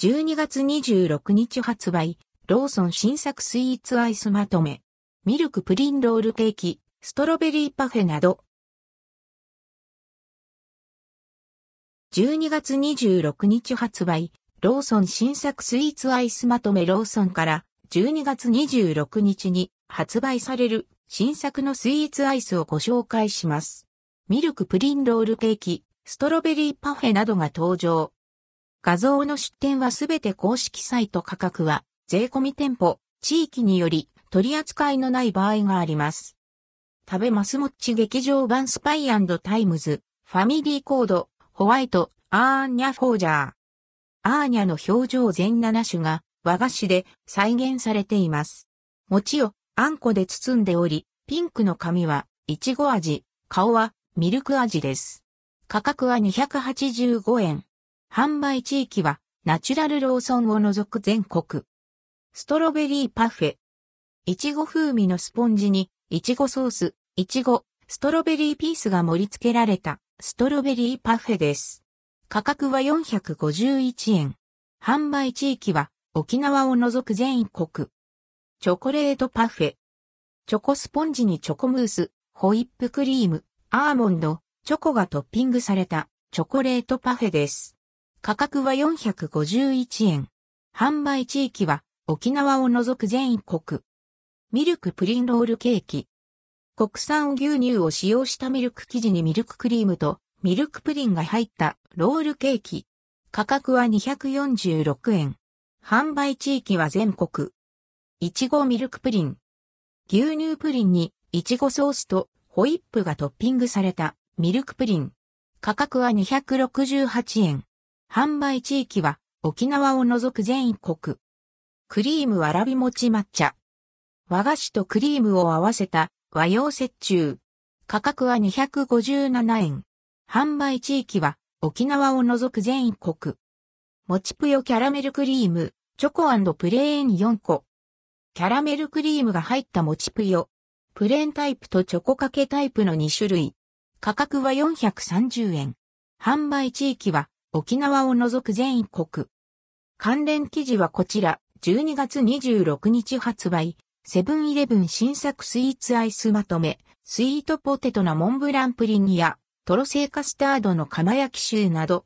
12月26日発売、ローソン新作スイーツアイスまとめ。ミルクプリンロールケーキ、ストロベリーパフェなど。12月26日発売、ローソン新作スイーツアイスまとめローソンから12月26日に発売される新作のスイーツアイスをご紹介します。ミルクプリンロールケーキ、ストロベリーパフェなどが登場。画像の出典はすべて公式サイト価格は税込み店舗、地域により取り扱いのない場合があります。食べマスモッチ劇場版 SPY times FAMILY CODE White、アーニャフォージャー。アーニャの表情全7種が和菓子で再現されています。餅をあんこで包んでおり、ピンクの紙はいちご味、顔はミルク味です。価格は285円。販売地域はナチュラルローソンを除く全国。ストロベリーパフェ。いちご風味のスポンジに、いちごソース、いちご、ストロベリーピースが盛り付けられたストロベリーパフェです。価格は451円。販売地域は沖縄を除く全国。チョコレートパフェ。チョコスポンジにチョコムース、ホイップクリーム、アーモンド、チョコがトッピングされたチョコレートパフェです。価格は451円。販売地域は沖縄を除く全国。ミルクプリンロールケーキ。国産牛乳を使用したミルク生地にミルククリームとミルクプリンが入ったロールケーキ。価格は246円。販売地域は全国。いちごミルクプリン。牛乳プリンにいちごソースとホイップがトッピングされたミルクプリン。価格は268円。販売地域は沖縄を除く全国。クリームわらび餅抹茶。和菓子とクリームを合わせた和洋折衷。価格は257円。販売地域は沖縄を除く全国。もちぷよキャラメルクリーム、チョコプレーン4個。キャラメルクリームが入ったもちぷよ。プレーンタイプとチョコかけタイプの2種類。価格は430円。販売地域は沖縄を除く全国。関連記事はこちら、12月26日発売、セブンイレブン新作スイーツアイスまとめ、スイートポテトのモンブランプリンや、トロ製カスタードの釜焼きシューなど、